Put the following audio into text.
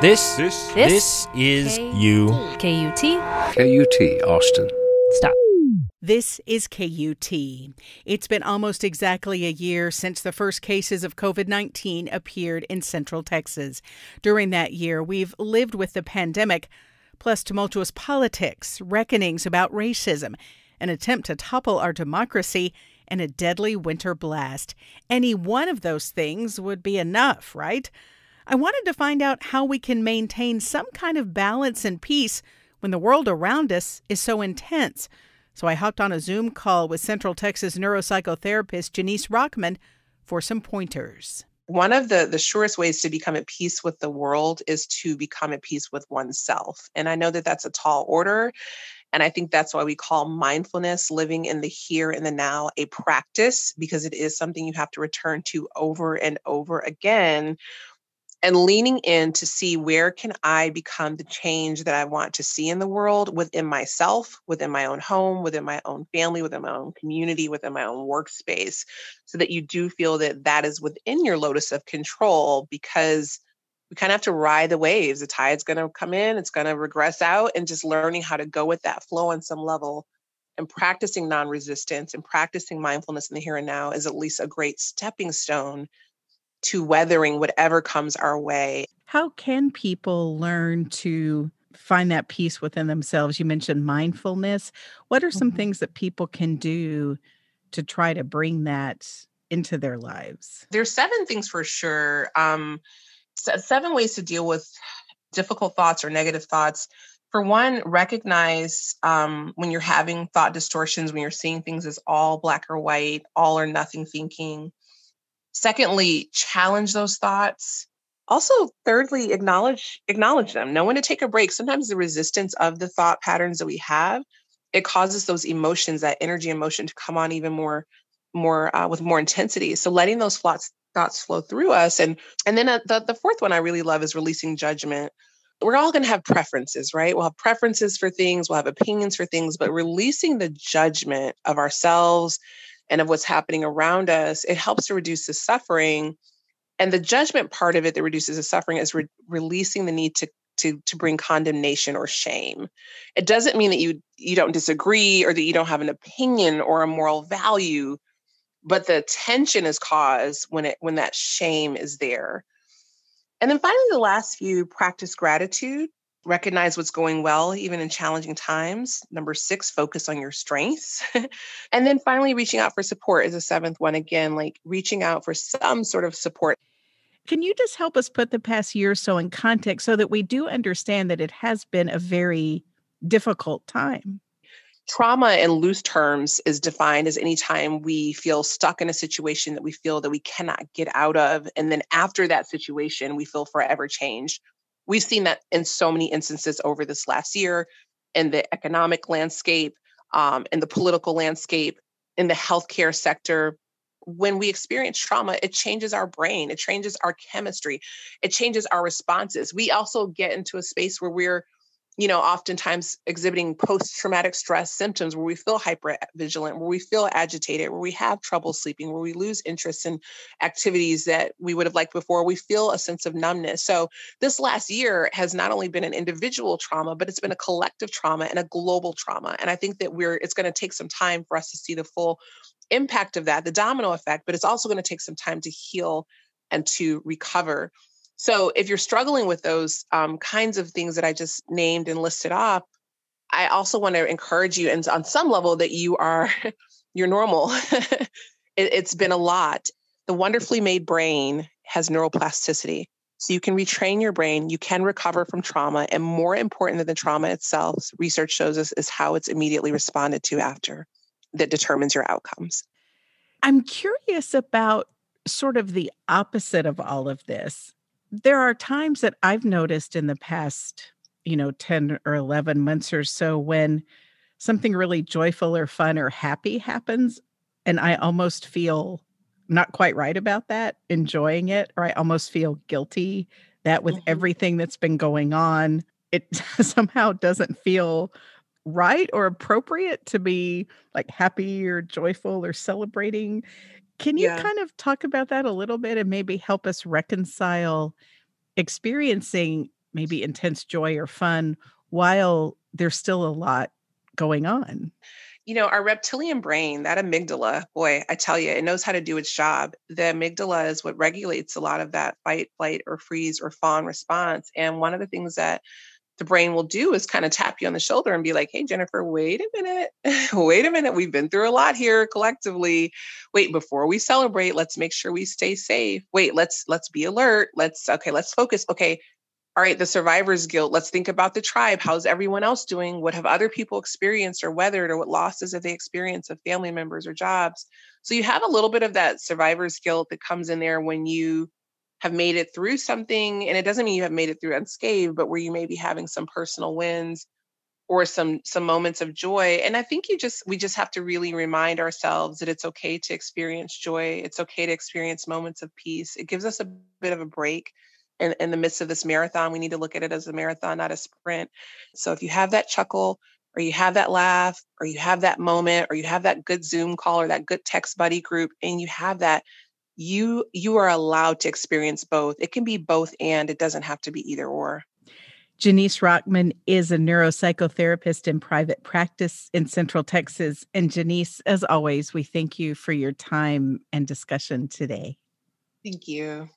This, This, this, is you. KUT. KUT Austin. Stop. This is KUT. It's been almost exactly a year since the first cases of COVID 19 appeared in Central Texas. During that year, we've lived with the pandemic, plus tumultuous politics, reckonings about racism, an attempt to topple our democracy, and a deadly winter blast. Any one of those things would be enough, right? I wanted to find out how we can maintain some kind of balance and peace when the world around us is so intense. So I hopped on a Zoom call with Central Texas neuropsychotherapist Janice Rockman for some pointers. One of the, the surest ways to become at peace with the world is to become at peace with oneself. And I know that that's a tall order. And I think that's why we call mindfulness, living in the here and the now, a practice because it is something you have to return to over and over again and leaning in to see where can i become the change that i want to see in the world within myself within my own home within my own family within my own community within my own workspace so that you do feel that that is within your locus of control because we kind of have to ride the waves. The tide's going to come in it's going to regress out and just learning how to go with that flow on some level and practicing non-resistance and practicing mindfulness in the here and now is at least a great stepping stone to weathering whatever comes our way. How can people learn to find that peace within themselves? You mentioned mindfulness. What are some mm-hmm. things that people can do to try to bring that into their lives? There's seven things for sure. Um, seven ways to deal with difficult thoughts or negative thoughts. For one, recognize um, when you're having thought distortions, when you're seeing things as all black or white, all or nothing thinking. Secondly, challenge those thoughts. Also, thirdly, acknowledge acknowledge them. Know when to take a break. Sometimes the resistance of the thought patterns that we have, it causes those emotions, that energy emotion, to come on even more, more uh, with more intensity. So letting those thoughts thoughts flow through us, and and then uh, the the fourth one I really love is releasing judgment we're all going to have preferences, right? We'll have preferences for things, we'll have opinions for things, but releasing the judgment of ourselves and of what's happening around us, it helps to reduce the suffering. And the judgment part of it that reduces the suffering is re- releasing the need to to to bring condemnation or shame. It doesn't mean that you you don't disagree or that you don't have an opinion or a moral value, but the tension is caused when it when that shame is there. And then finally the last few practice gratitude recognize what's going well, even in challenging times. Number six, focus on your strengths. and then finally, reaching out for support is a seventh one. Again, like reaching out for some sort of support. Can you just help us put the past year or so in context so that we do understand that it has been a very difficult time? Trauma in loose terms is defined as any time we feel stuck in a situation that we feel that we cannot get out of. And then after that situation, we feel forever changed We've seen that in so many instances over this last year in the economic landscape, um, in the political landscape, in the healthcare sector. When we experience trauma, it changes our brain, it changes our chemistry, it changes our responses. We also get into a space where we're you know, oftentimes exhibiting post traumatic stress symptoms where we feel hyper vigilant, where we feel agitated, where we have trouble sleeping, where we lose interest in activities that we would have liked before. We feel a sense of numbness. So, this last year has not only been an individual trauma, but it's been a collective trauma and a global trauma. And I think that we're, it's going to take some time for us to see the full impact of that, the domino effect, but it's also going to take some time to heal and to recover. So if you're struggling with those um, kinds of things that I just named and listed off, I also want to encourage you, and on some level, that you are you're normal. it, it's been a lot. The wonderfully made brain has neuroplasticity. So you can retrain your brain, you can recover from trauma, and more important than the trauma itself, research shows us is how it's immediately responded to after that determines your outcomes. I'm curious about sort of the opposite of all of this there are times that I've noticed in the past, you know, 10 or 11 months or so when something really joyful or fun or happy happens. And I almost feel not quite right about that, enjoying it, or I almost feel guilty that with mm-hmm. everything that's been going on, it somehow doesn't feel right or appropriate to be like happy or joyful or celebrating. Can you Yeah. kind of talk about that a little bit and maybe help us reconcile experiencing maybe intense joy or fun while there's still a lot going on. You know, our reptilian brain, that amygdala, boy, I tell you, it knows how to do its job. The amygdala is what regulates a lot of that fight, flight, or freeze or fawn response. And one of the things that the brain will do is kind of tap you on the shoulder and be like, hey, Jennifer, wait a minute. wait a minute. We've been through a lot here collectively. Wait, before we celebrate, let's make sure we stay safe. Wait, let's let's be alert. Let's okay, let's focus. Okay. All right, the survivor's guilt. Let's think about the tribe. How's everyone else doing? What have other people experienced or weathered, or what losses have they experienced of family members or jobs? So you have a little bit of that survivor's guilt that comes in there when you have made it through something and it doesn't mean you have made it through unscathed but where you may be having some personal wins or some some moments of joy. And i think you just we just have to really remind ourselves that it's okay to experience joy. It's okay to experience moments of peace. It gives us a bit of a break in, in the midst of this marathon. We need to look at it as a marathon not a sprint. So if you have that chuckle or you have that laugh or you have that moment or you have that good zoom call or that good text buddy group and you have that you you are allowed to experience both it can be both and it doesn't have to be either or Janice Rockman is a neuropsychotherapist in private practice in Central Texas. And Janice, as always, we thank you for your time and discussion today. Thank you.